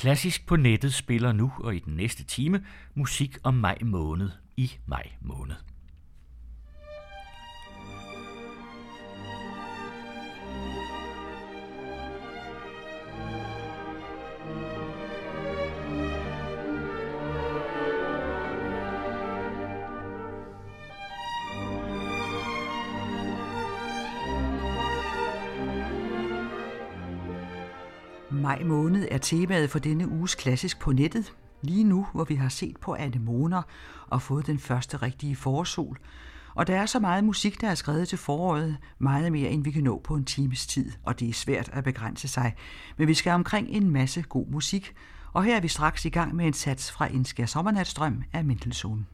Klassisk på nettet spiller nu og i den næste time musik om maj måned i maj måned. Maj måned er temaet for denne uges klassisk på nettet. Lige nu, hvor vi har set på anemoner og fået den første rigtige forsol. Og der er så meget musik, der er skrevet til foråret, meget mere end vi kan nå på en times tid, og det er svært at begrænse sig. Men vi skal omkring en masse god musik, og her er vi straks i gang med en sats fra En skær sommernatstrøm af Mendelssohn.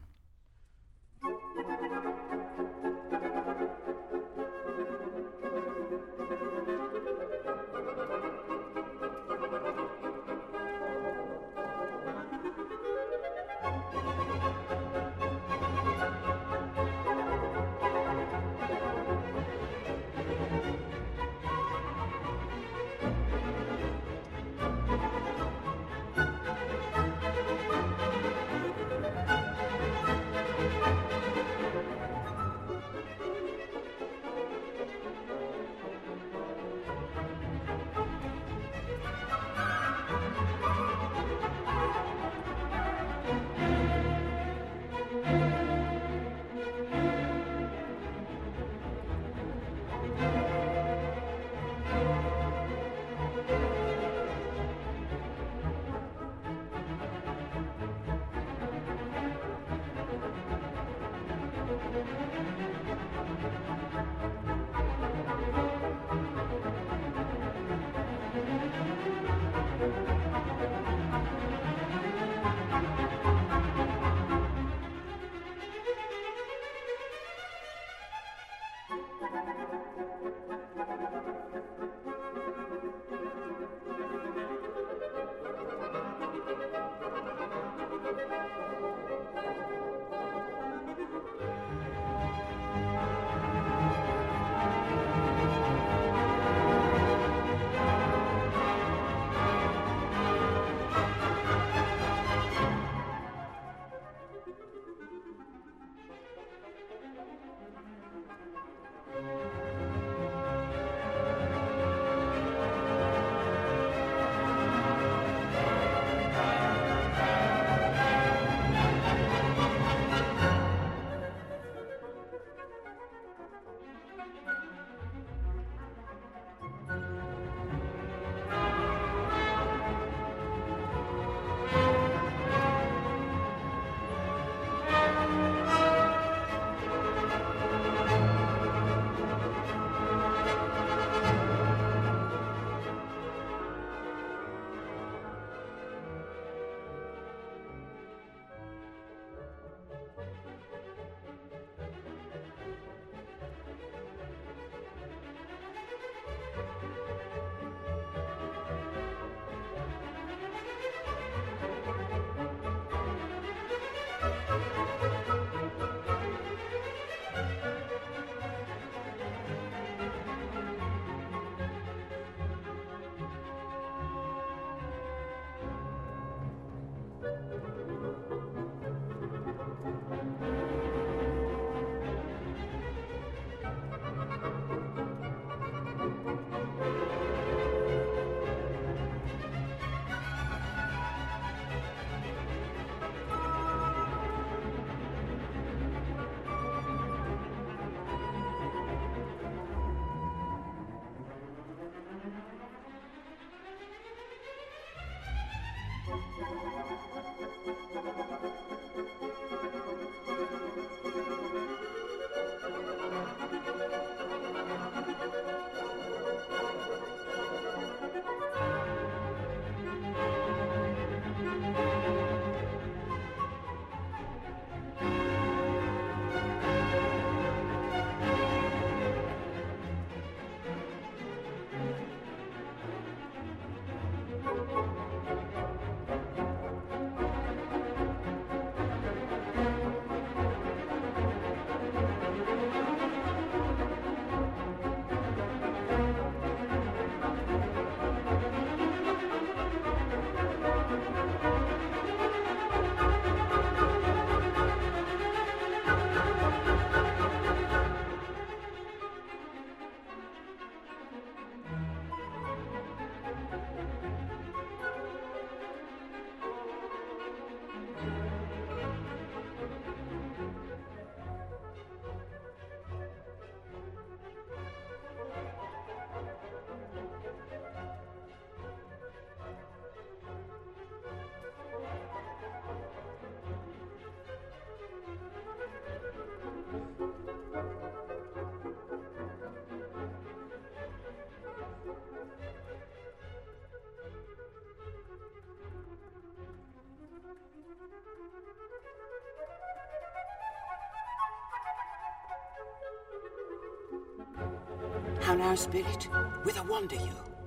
Our spirit, with a wonder you.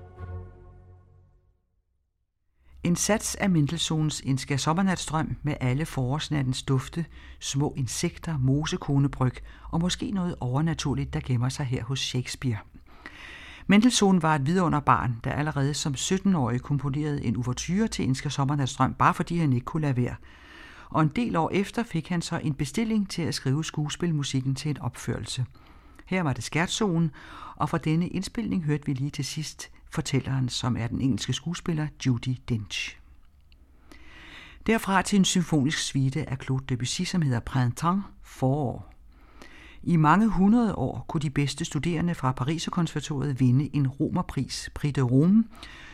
En sats af Mendelssohns En skal sommernatstrøm med alle forårsnattens dufte, små insekter, mosekonebryg og måske noget overnaturligt, der gemmer sig her hos Shakespeare. Mendelssohn var et vidunderbarn, der allerede som 17-årig komponerede en ouverture til En skal sommernatstrøm, bare fordi han ikke kunne lade være. Og en del år efter fik han så en bestilling til at skrive skuespilmusikken til en opførelse. Her var det skærtzonen, og fra denne indspilning hørte vi lige til sidst fortælleren, som er den engelske skuespiller Judy Dench. Derfra til en symfonisk suite af Claude Debussy, som hedder Printemps, forår. I mange hundrede år kunne de bedste studerende fra Pariserkonservatoriet vinde en romerpris, Prix de Rome,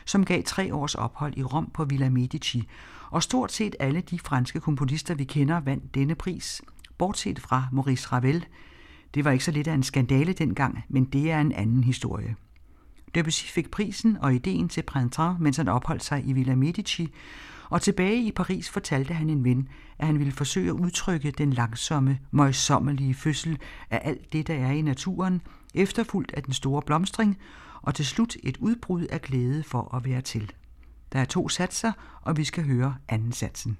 som gav tre års ophold i Rom på Villa Medici, og stort set alle de franske komponister, vi kender, vandt denne pris, bortset fra Maurice Ravel. Det var ikke så lidt af en skandale dengang, men det er en anden historie. Debussy fik prisen og ideen til Printemps, mens han opholdt sig i Villa Medici, og tilbage i Paris fortalte han en ven, at han ville forsøge at udtrykke den langsomme, møjsommelige fødsel af alt det, der er i naturen, efterfulgt af den store blomstring, og til slut et udbrud af glæde for at være til. Der er to satser, og vi skal høre anden satsen.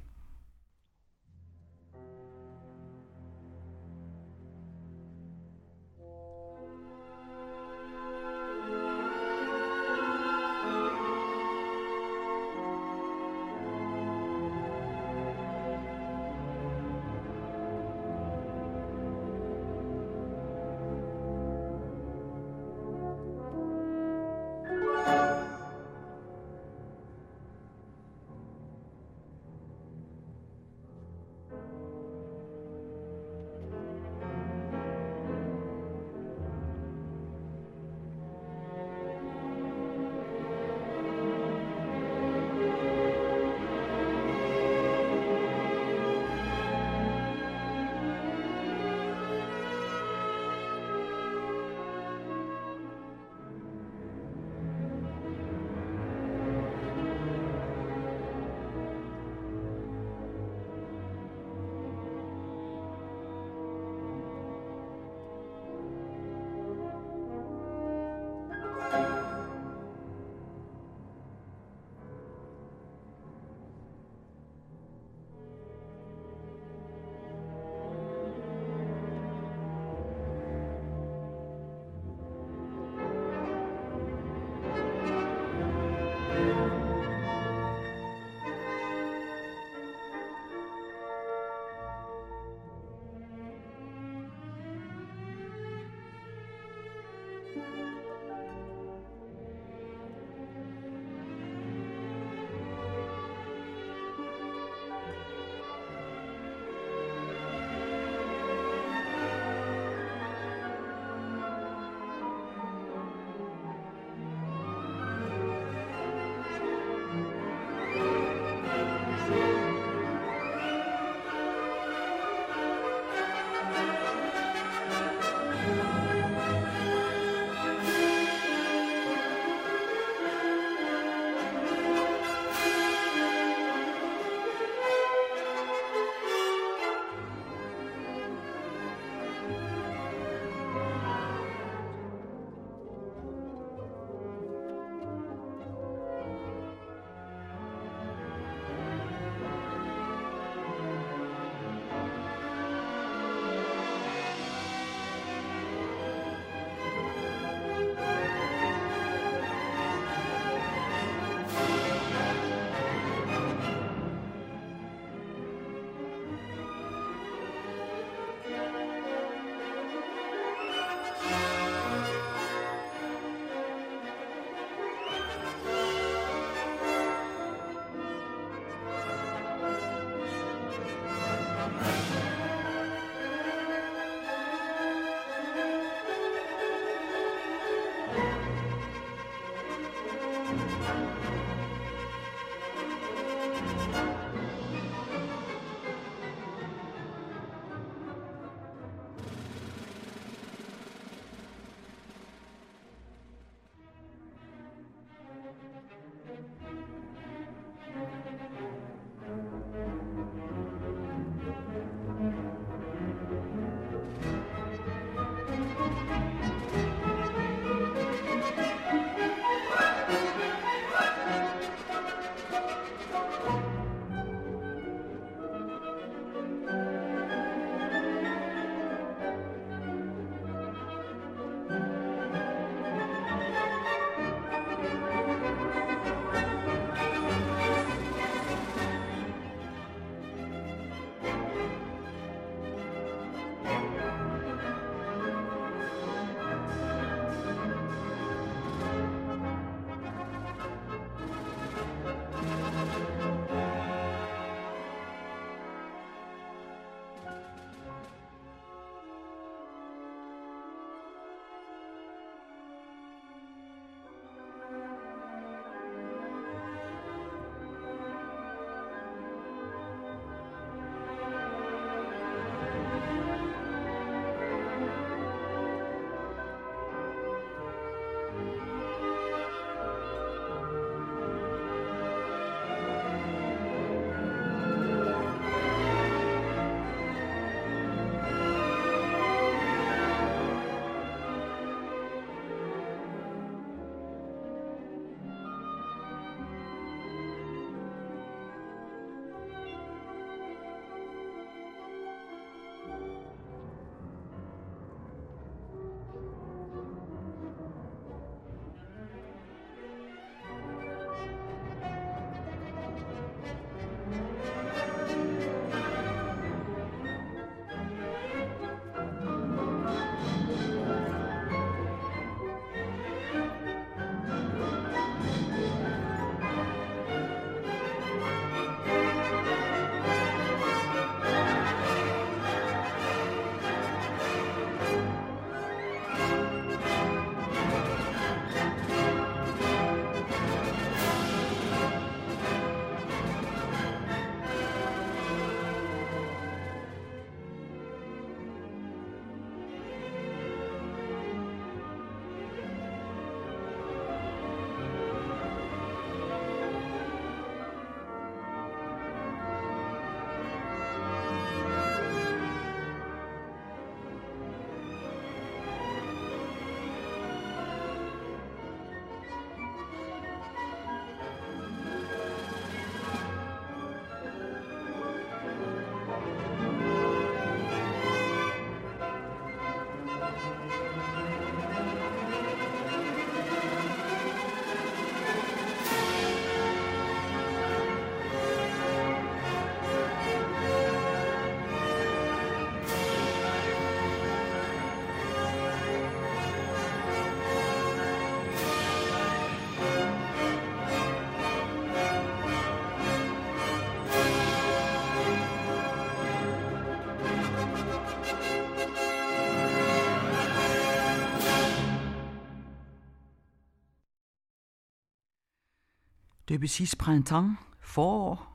Debussy's Printemps, forår.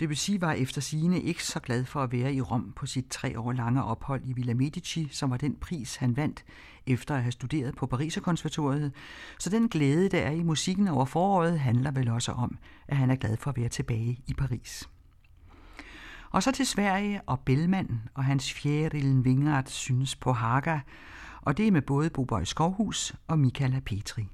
Debussy var efter sigende ikke så glad for at være i Rom på sit tre år lange ophold i Villa Medici, som var den pris, han vandt efter at have studeret på Pariserkonservatoriet. Så den glæde, der er i musikken over foråret, handler vel også om, at han er glad for at være tilbage i Paris. Og så til Sverige og Bellman og hans fjerdelen Vingard synes på Haga, og det er med både Boborg Skovhus og Michaela Petri.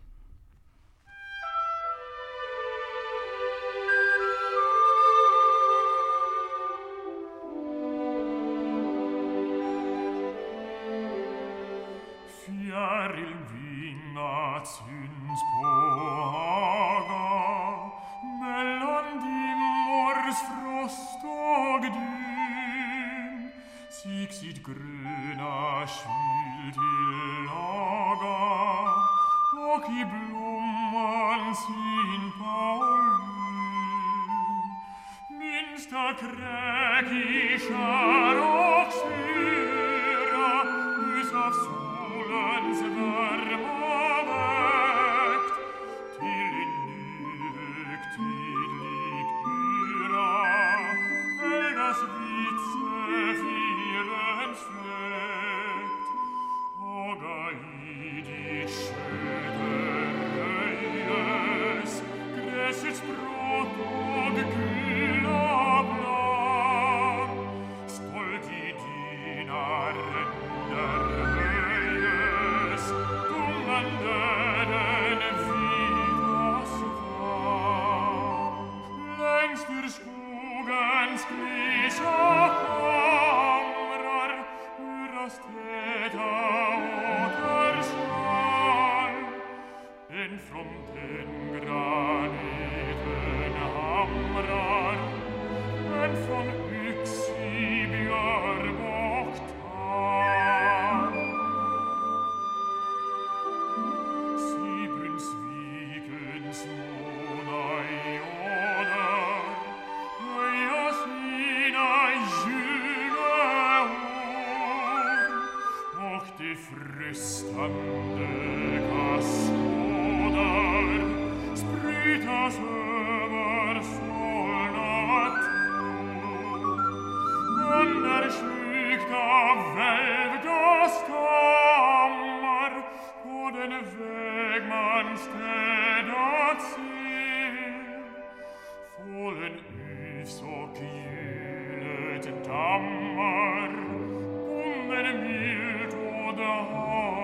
mild oder hart.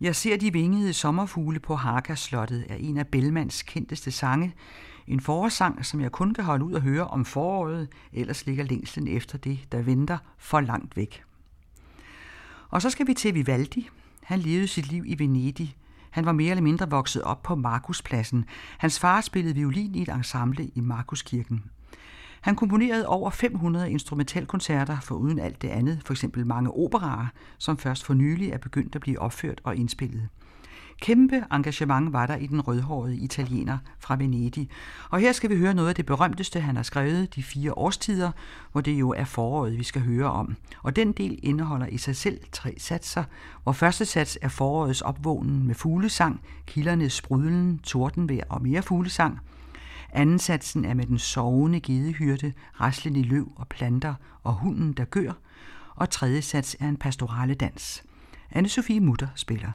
Jeg ser de vingede sommerfugle på Hagaslottet er en af Bellmans kendteste sange. En forårssang, som jeg kun kan holde ud og høre om foråret, ellers ligger længslen efter det, der venter for langt væk. Og så skal vi til Vivaldi. Han levede sit liv i Venedig. Han var mere eller mindre vokset op på Markuspladsen. Hans far spillede violin i et ensemble i Markuskirken. Han komponerede over 500 instrumentalkoncerter for uden alt det andet, for eksempel mange operaer, som først for nylig er begyndt at blive opført og indspillet. Kæmpe engagement var der i den rødhårede italiener fra Venedig. Og her skal vi høre noget af det berømteste, han har skrevet, De fire årstider, hvor det jo er foråret, vi skal høre om. Og den del indeholder i sig selv tre satser, hvor første sats er forårets opvågnen med fuglesang, kildernes sprudlen, tordenvejr og mere fuglesang. Anden satsen er med den sovende gedehyrde, raslen i løv og planter og hunden, der gør. Og tredje sats er en pastorale dans. Anne-Sophie Mutter spiller.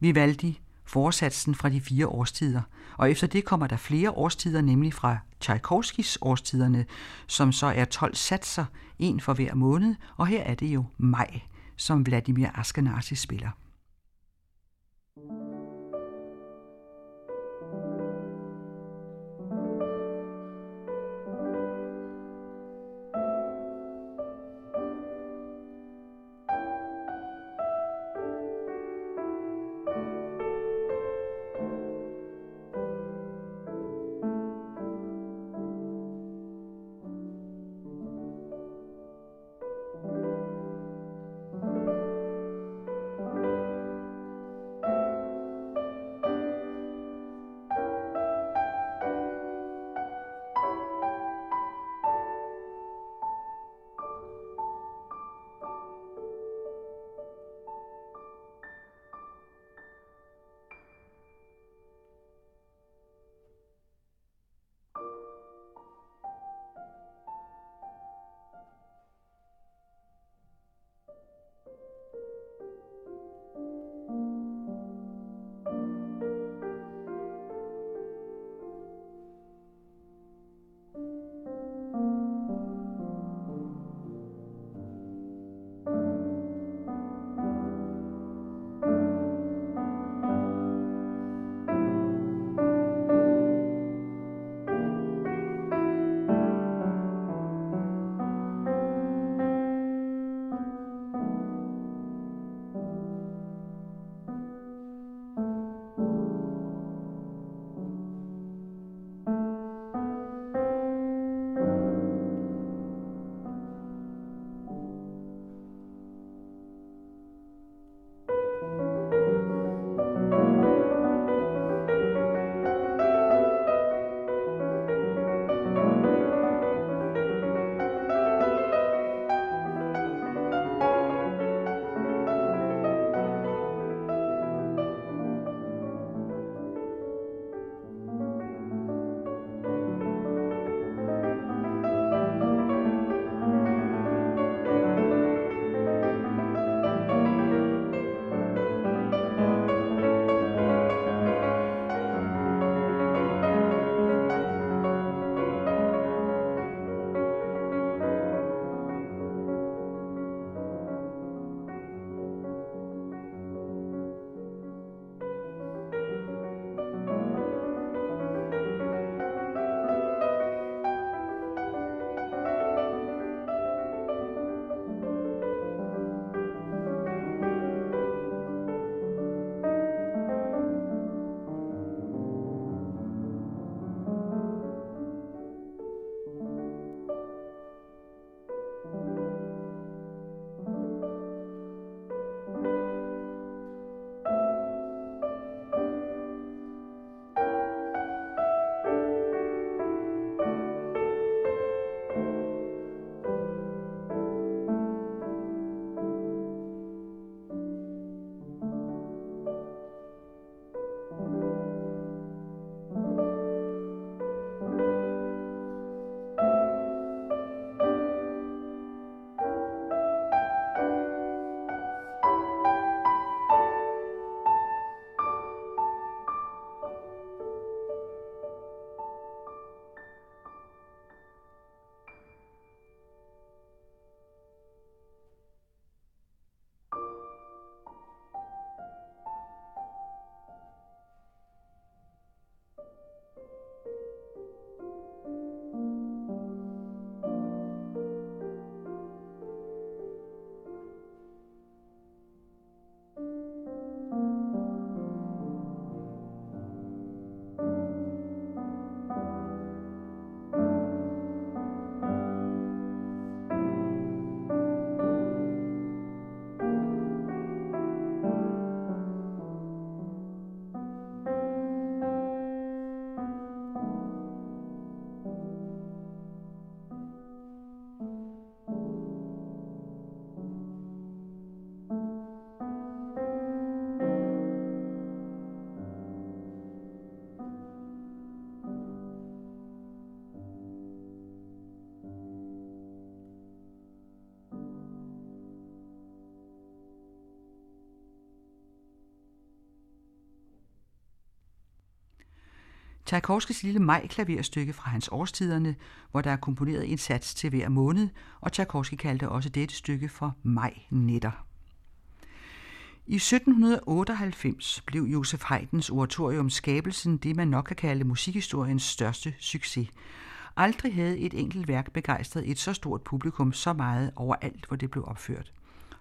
Vivaldi forsatsen fra de fire årstider, og efter det kommer der flere årstider, nemlig fra Tchaikovskis årstiderne, som så er 12 satser, en for hver måned, og her er det jo maj, som Vladimir Askenazi spiller. Tchaikovskis lille maj-klaverstykke fra hans årstiderne, hvor der er komponeret en sats til hver måned, og Tchaikovsky kaldte også dette stykke for maj-netter. I 1798 blev Josef Haydns oratorium Skabelsen det, man nok kan kalde musikhistoriens største succes. Aldrig havde et enkelt værk begejstret et så stort publikum så meget overalt, hvor det blev opført.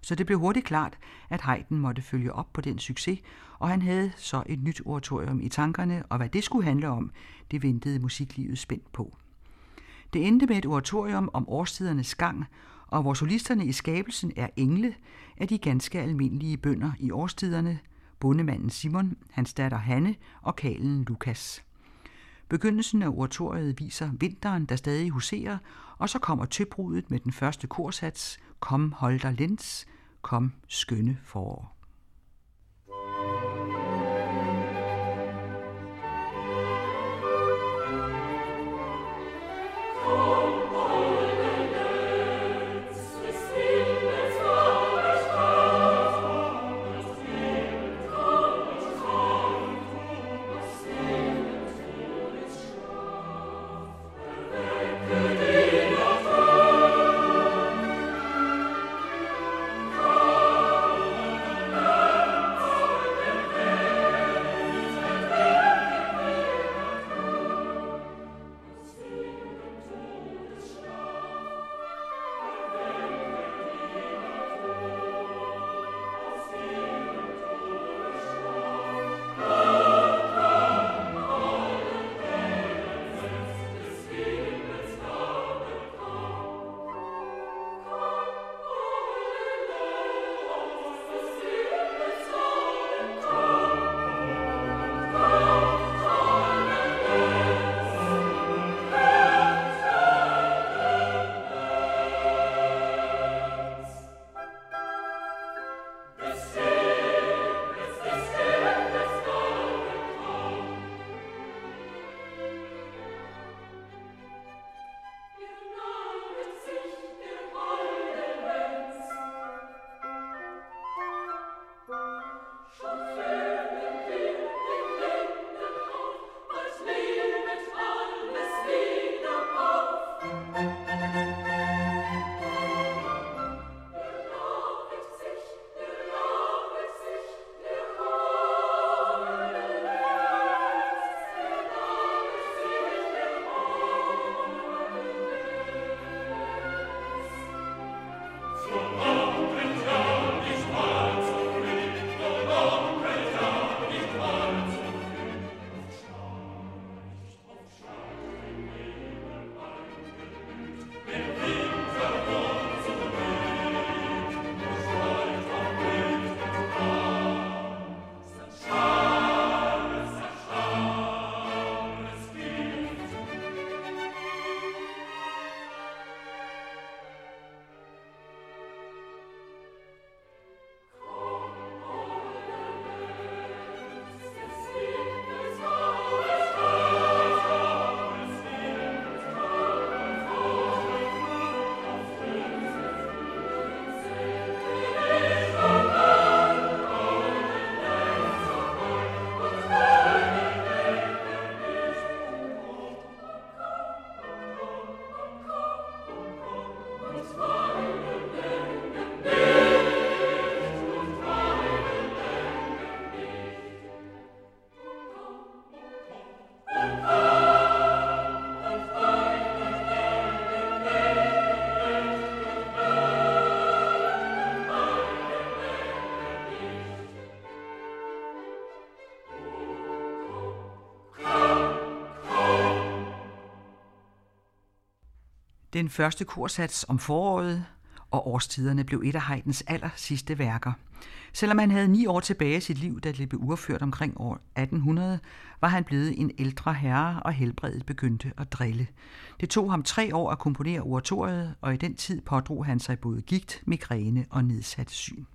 Så det blev hurtigt klart, at Haydn måtte følge op på den succes, og han havde så et nyt oratorium i tankerne, og hvad det skulle handle om, det ventede musiklivet spændt på. Det endte med et oratorium om årstidernes gang, og hvor solisterne i skabelsen er engle, er de ganske almindelige bønder i årstiderne, bondemanden Simon, hans datter Hanne og kalen Lukas. Begyndelsen af oratoriet viser vinteren, der stadig huserer, og så kommer tøbrudet med den første korsats, Kom Holder Lens, kom skønne forår. Den første korsats om foråret og årstiderne blev et af Haydns aller sidste værker. Selvom han havde ni år tilbage i sit liv, da det blev urført omkring år 1800, var han blevet en ældre herre, og helbredet begyndte at drille. Det tog ham tre år at komponere oratoriet, og i den tid pådrog han sig både gigt, migræne og nedsat syn.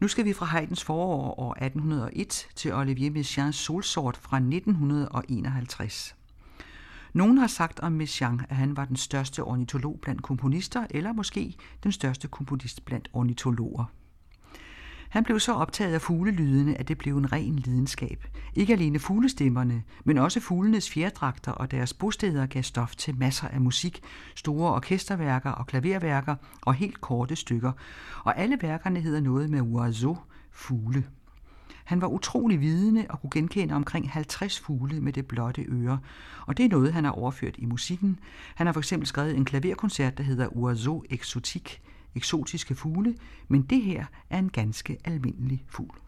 Nu skal vi fra Haydns forår år 1801 til Olivier Messiaens solsort fra 1951. Nogen har sagt om Messiaen, at han var den største ornitolog blandt komponister, eller måske den største komponist blandt ornitologer. Han blev så optaget af fuglelydene, at det blev en ren lidenskab. Ikke alene fuglestemmerne, men også fuglenes fjerdragter og deres bosteder gav stof til masser af musik, store orkesterværker og klaverværker og helt korte stykker. Og alle værkerne hedder noget med oiseau, fugle. Han var utrolig vidende og kunne genkende omkring 50 fugle med det blotte øre, og det er noget, han har overført i musikken. Han har for eksempel skrevet en klaverkoncert, der hedder Oiseau Exotique, eksotiske fugle, men det her er en ganske almindelig fugl.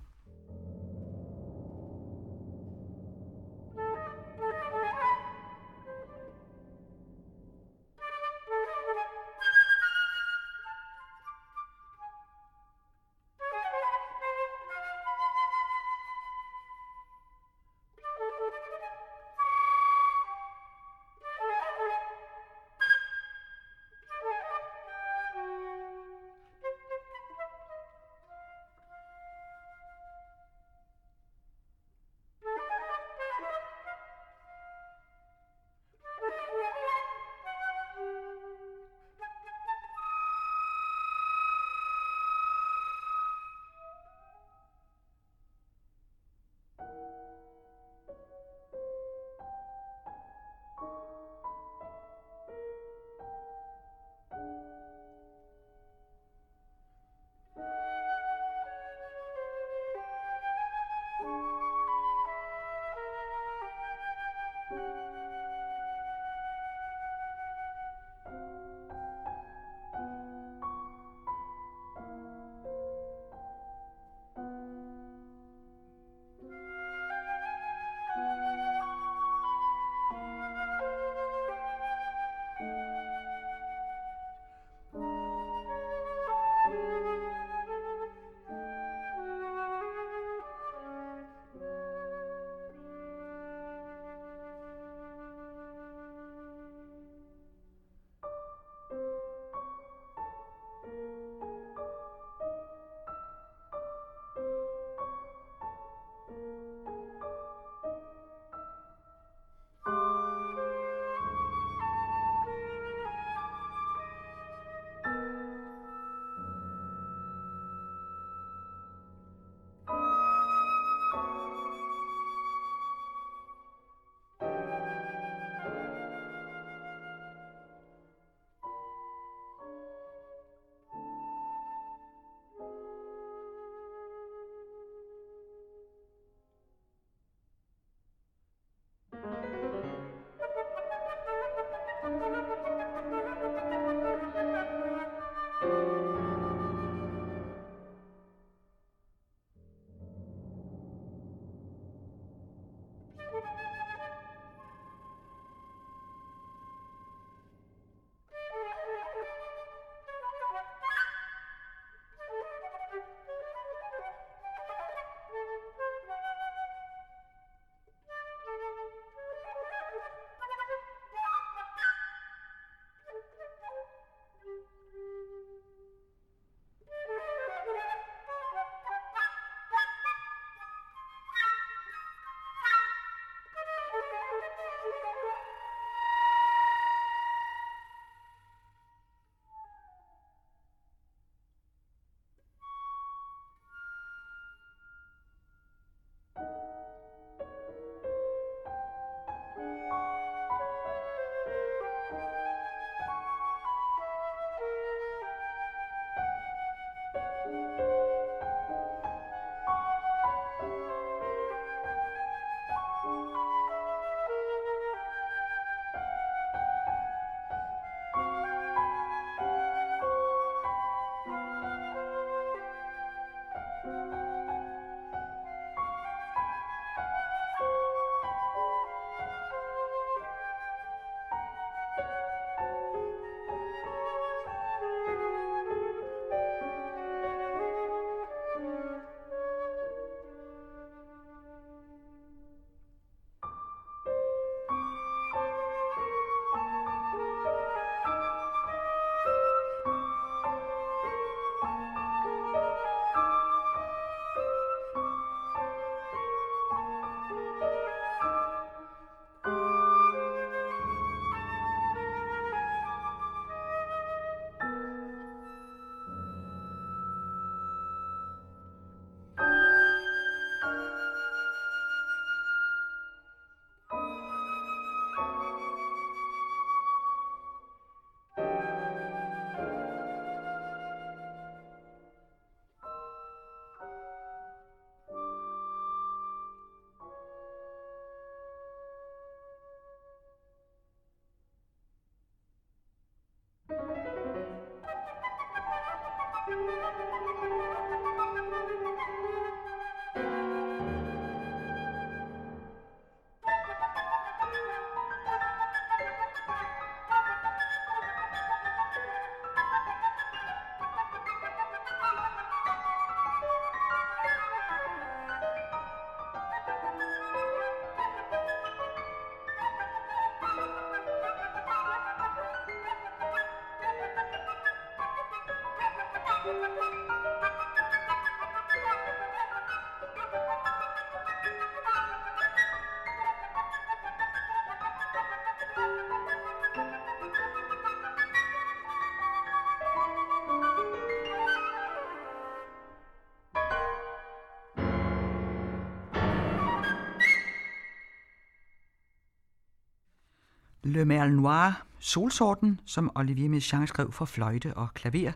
Le Merle Noir, Solsorten, som Olivier Messiaen skrev for fløjte og klaver.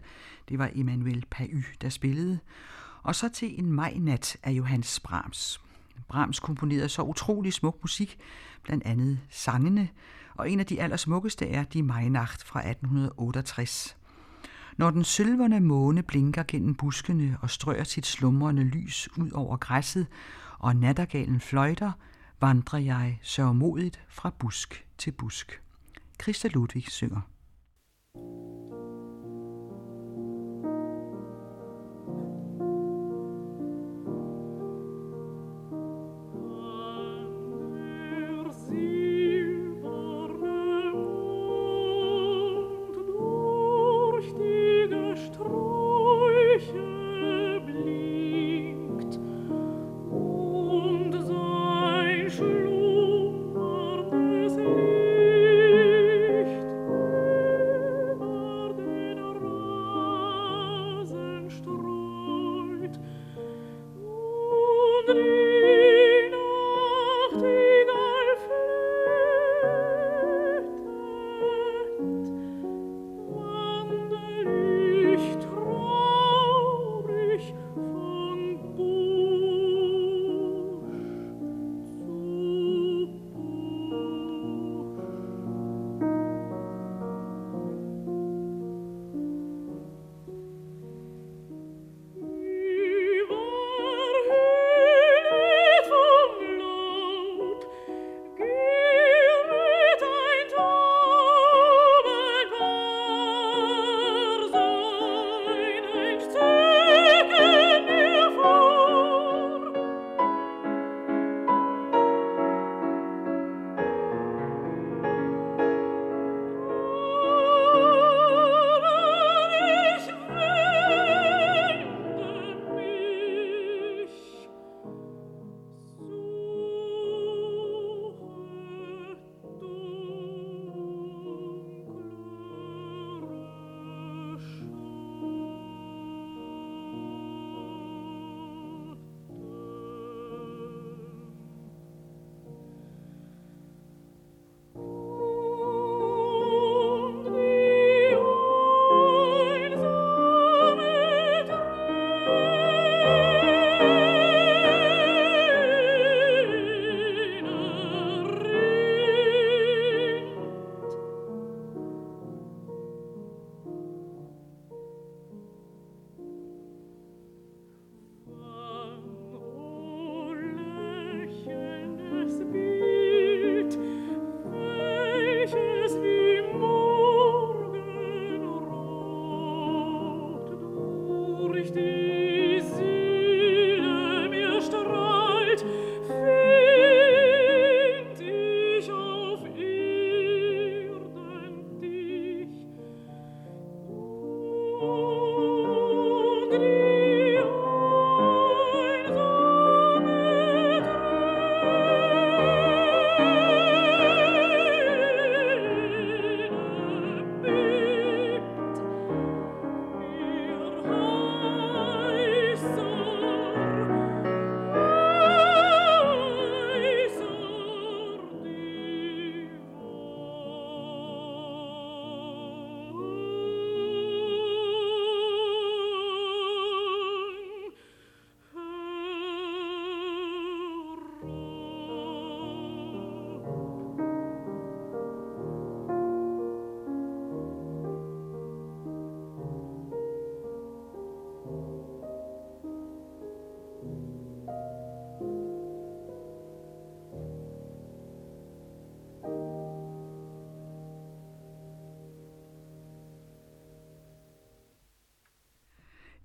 Det var Emmanuel Pahy, der spillede. Og så til En majnat af Johannes Brahms. Brahms komponerede så utrolig smuk musik, blandt andet sangene, og en af de allersmukkeste er Die Majnacht fra 1868. Når den sølverne måne blinker gennem buskene og strør sit slumrende lys ud over græsset, og nattergalen fløjter, vandrer jeg sørgmodigt fra busk til busk. Christa Ludwig synger.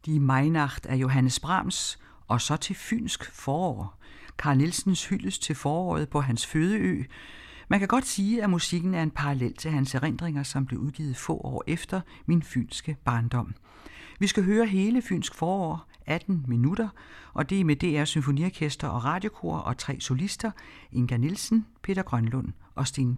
Die Majnacht af Johannes Brahms, og så til Fynsk forår. Karl Nielsens hyldest til foråret på hans fødeø. Man kan godt sige, at musikken er en parallel til hans erindringer, som blev udgivet få år efter min fynske barndom. Vi skal høre hele Fynsk forår, 18 minutter, og det er med DR Symfoniorkester og Radiokor og tre solister, Inga Nielsen, Peter Grønlund og Sten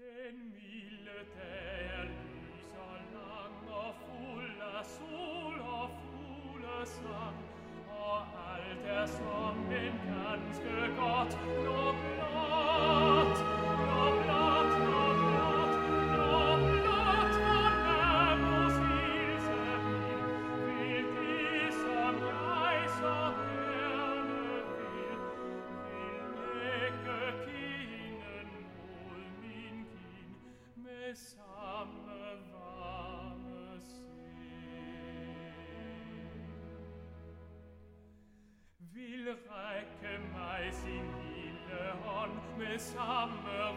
Denn mir in the on me summer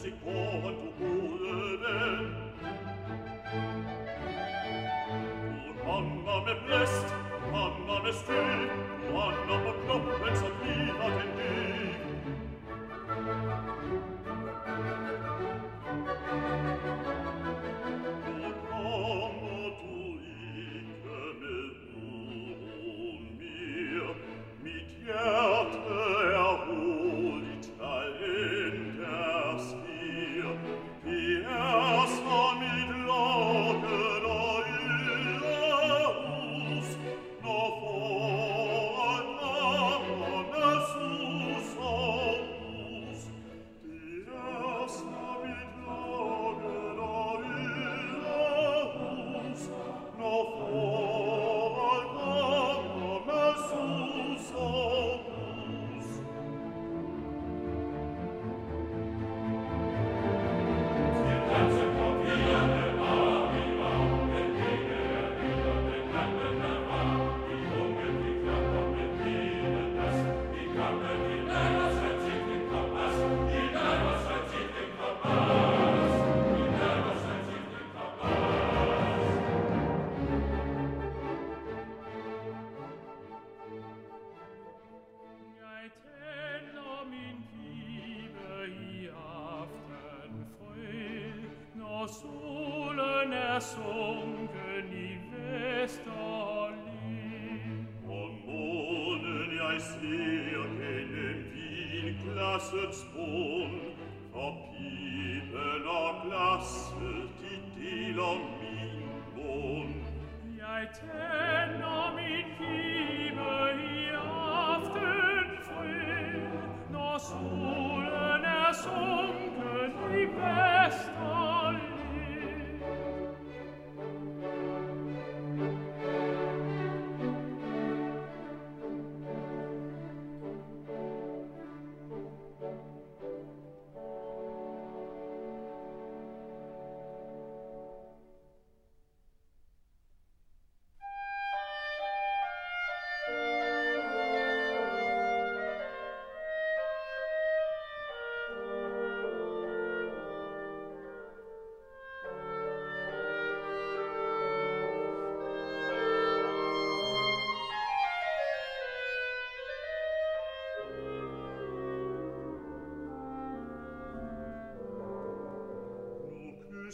sich kommen zu holen. Du Annahme bläst, Annahme stößt,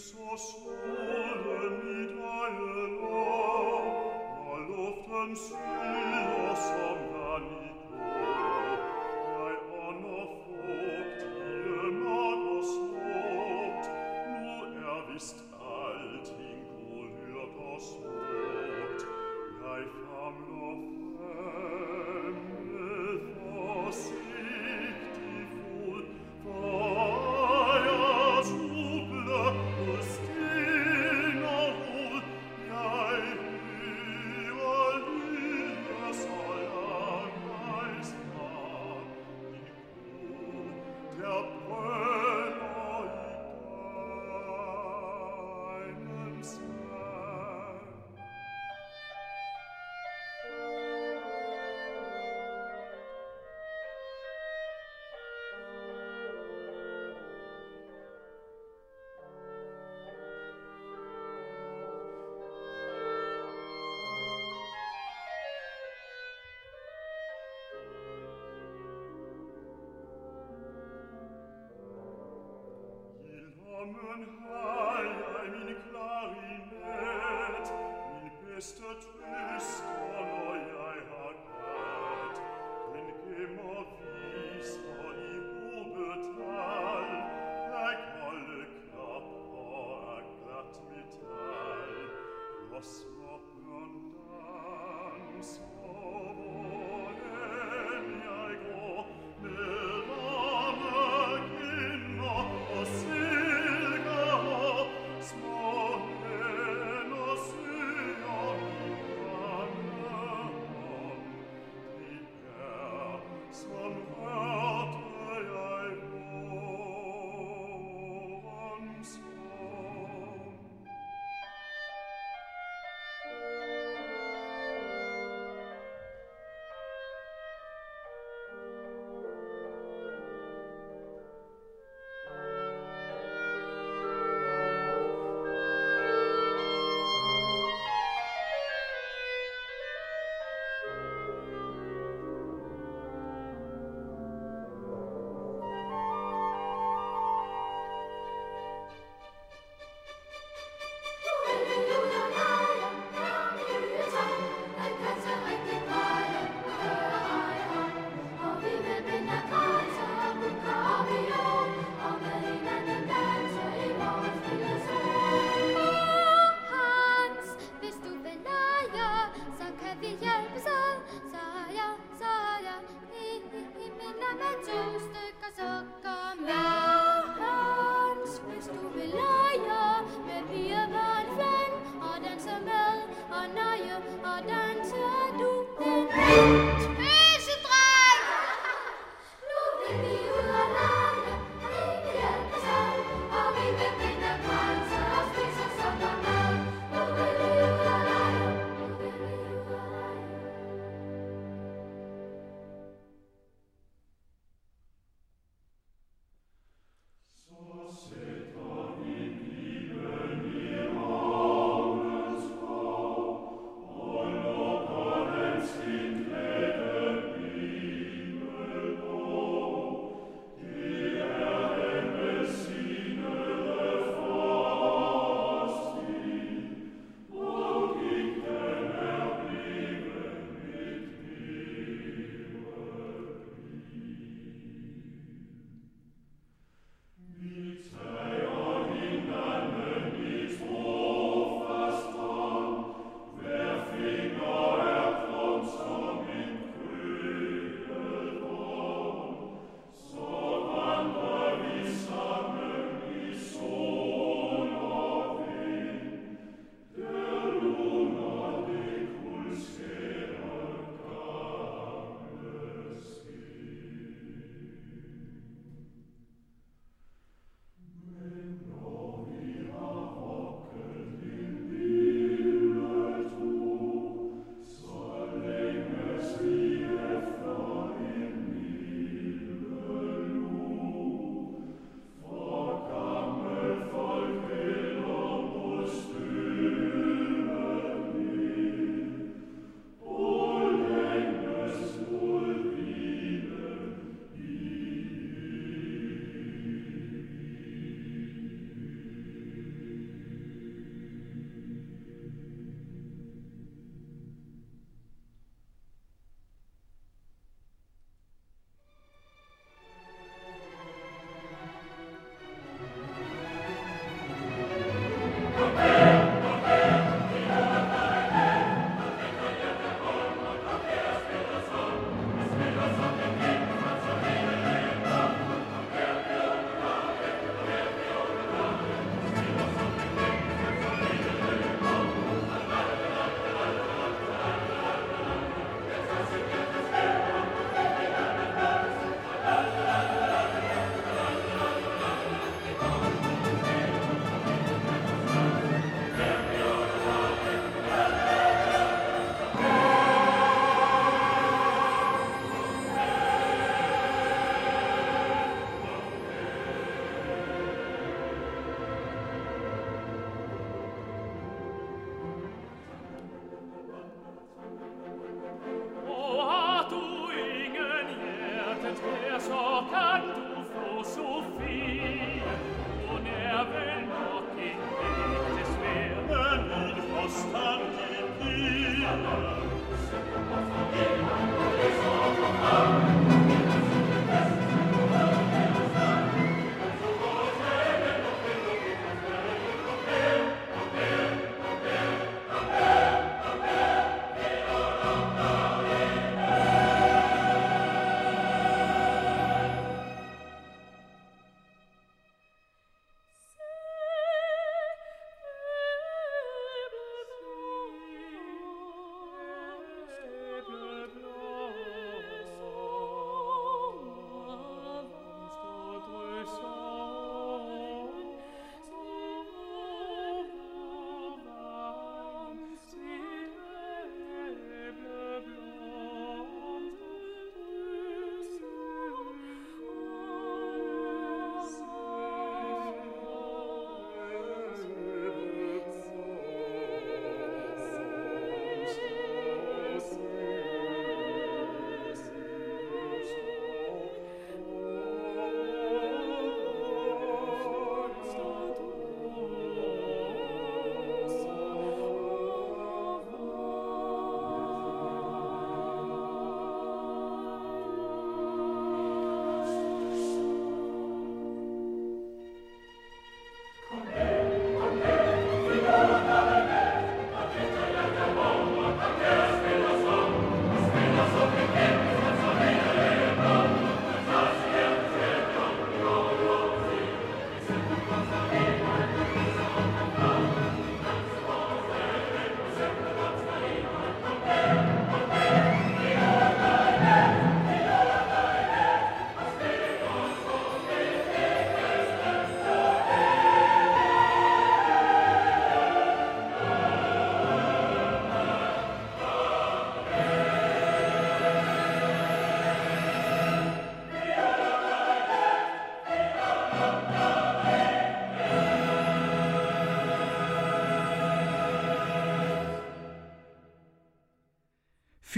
Christus sole mit allen Augen, alloften Kommen,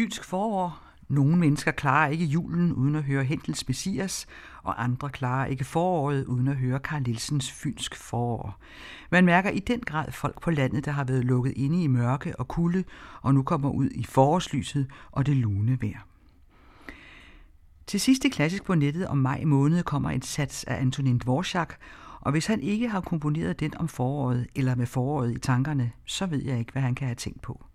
Fynsk forår. Nogle mennesker klarer ikke julen uden at høre Hentels Messias, og andre klarer ikke foråret uden at høre Karl Nielsens Fynsk forår. Man mærker i den grad folk på landet, der har været lukket inde i mørke og kulde, og nu kommer ud i forårslyset og det lune vejr. Til sidst i Klassisk på nettet om maj måned kommer en sats af Antonin Dvorak, og hvis han ikke har komponeret den om foråret eller med foråret i tankerne, så ved jeg ikke, hvad han kan have tænkt på.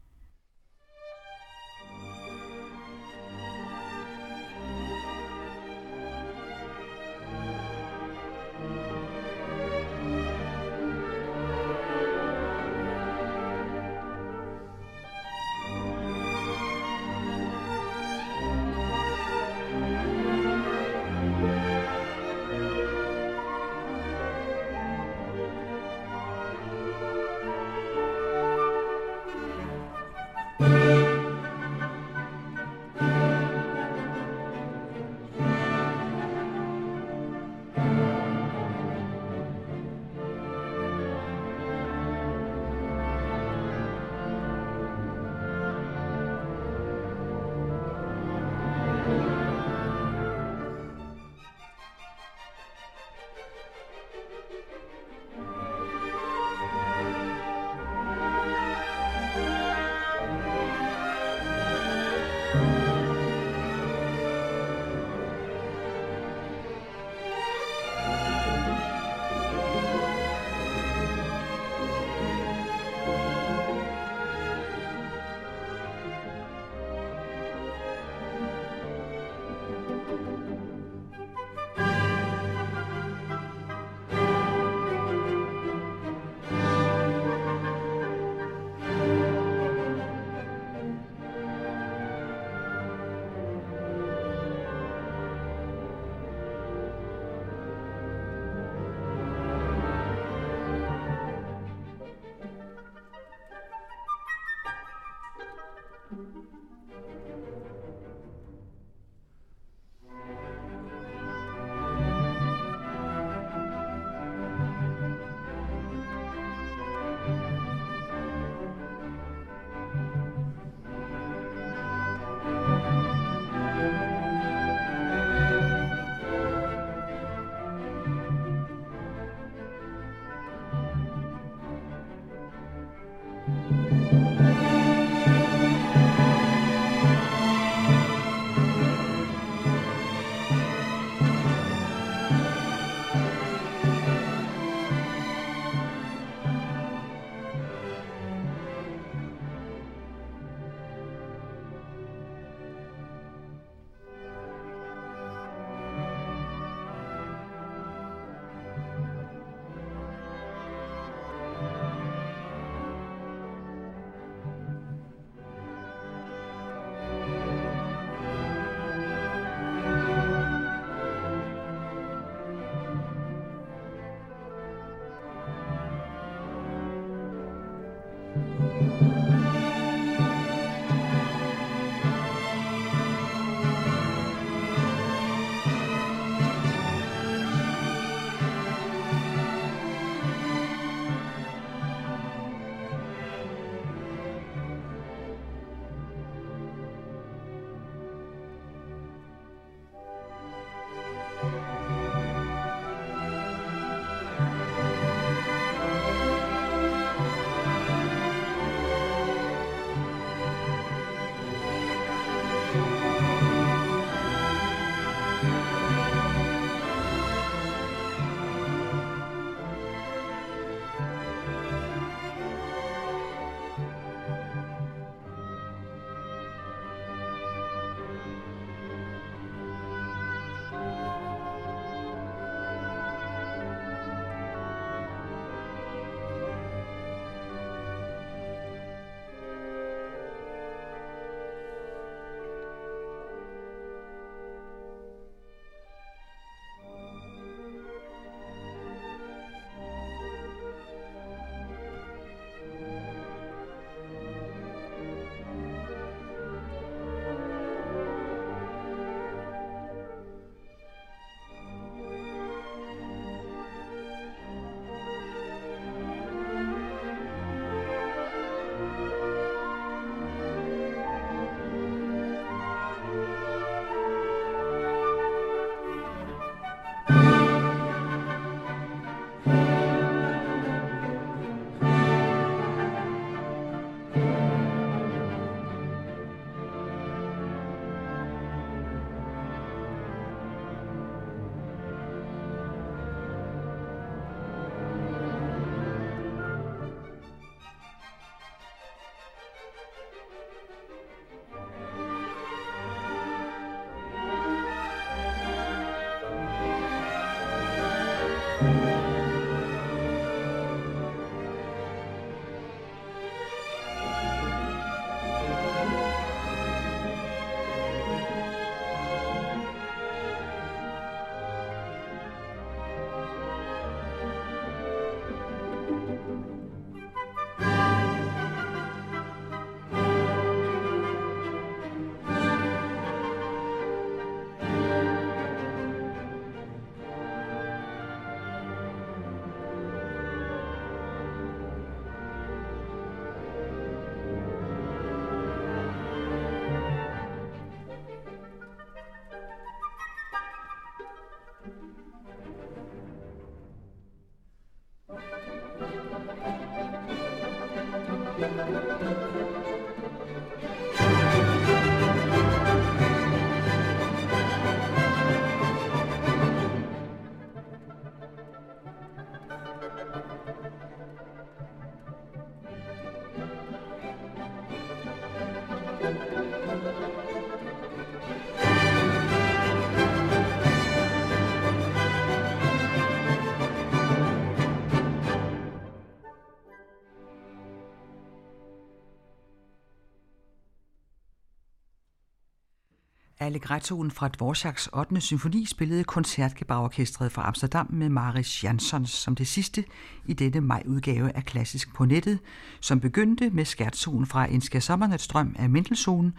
Allegrettoen fra Dvorak's 8. symfoni spillede Koncertgebauorkestret fra Amsterdam med Maris Jansons som det sidste i denne majudgave af Klassisk på nettet, som begyndte med skærtzonen fra En sommernatstrøm af Mendelssohn,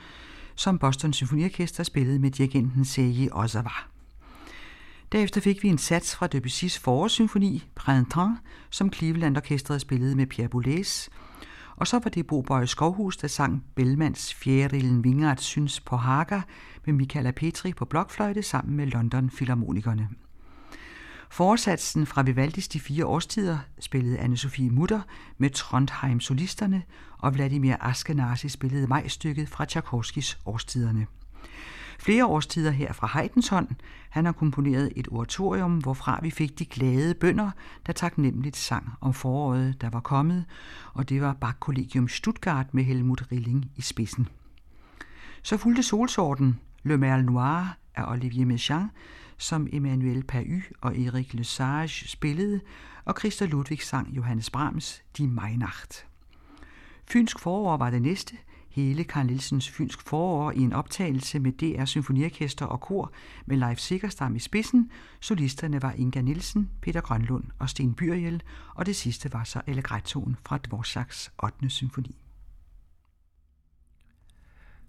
som Boston Symfoniorkester spillede med dirigenten Seiji Ozawa. Derefter fik vi en sats fra Debussy's forårssymfoni, Printemps, som Cleveland Orkestret spillede med Pierre Boulez, og så var det Bo Bøje Skovhus, der sang Bellmans Fjerillen Vingert syns på Haga med Michaela Petri på blokfløjte sammen med London Philharmonikerne. Forsatsen fra Vivaldis De fire årstider spillede Anne-Sophie Mutter med Trondheim Solisterne, og Vladimir Askenazi spillede majstykket fra Tchaikovskis Årstiderne. Flere årstider her fra Haydns hånd. Han har komponeret et oratorium, hvorfra vi fik de glade bønder, der taknemmeligt sang om foråret, der var kommet, og det var Bach Collegium Stuttgart med Helmut Rilling i spidsen. Så fulgte solsorten Le Merle Noir af Olivier Messiaen, som Emmanuel Pahy og Erik Lesage spillede, og Christa Ludwig sang Johannes Brahms Die Mainacht. Fynsk forår var det næste, hele Karl Nielsens Fynsk forår i en optagelse med DR Symfoniorkester og kor med Leif Sikkerstam i spidsen. Solisterne var Inga Nielsen, Peter Grønlund og Sten Byriel, og det sidste var så Allegrettoen fra Dvorak's 8. symfoni.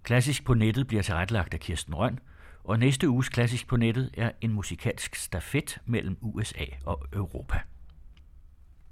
Klassisk på nettet bliver tilrettelagt af Kirsten Røn, og næste uges Klassisk på nettet er en musikalsk stafet mellem USA og Europa.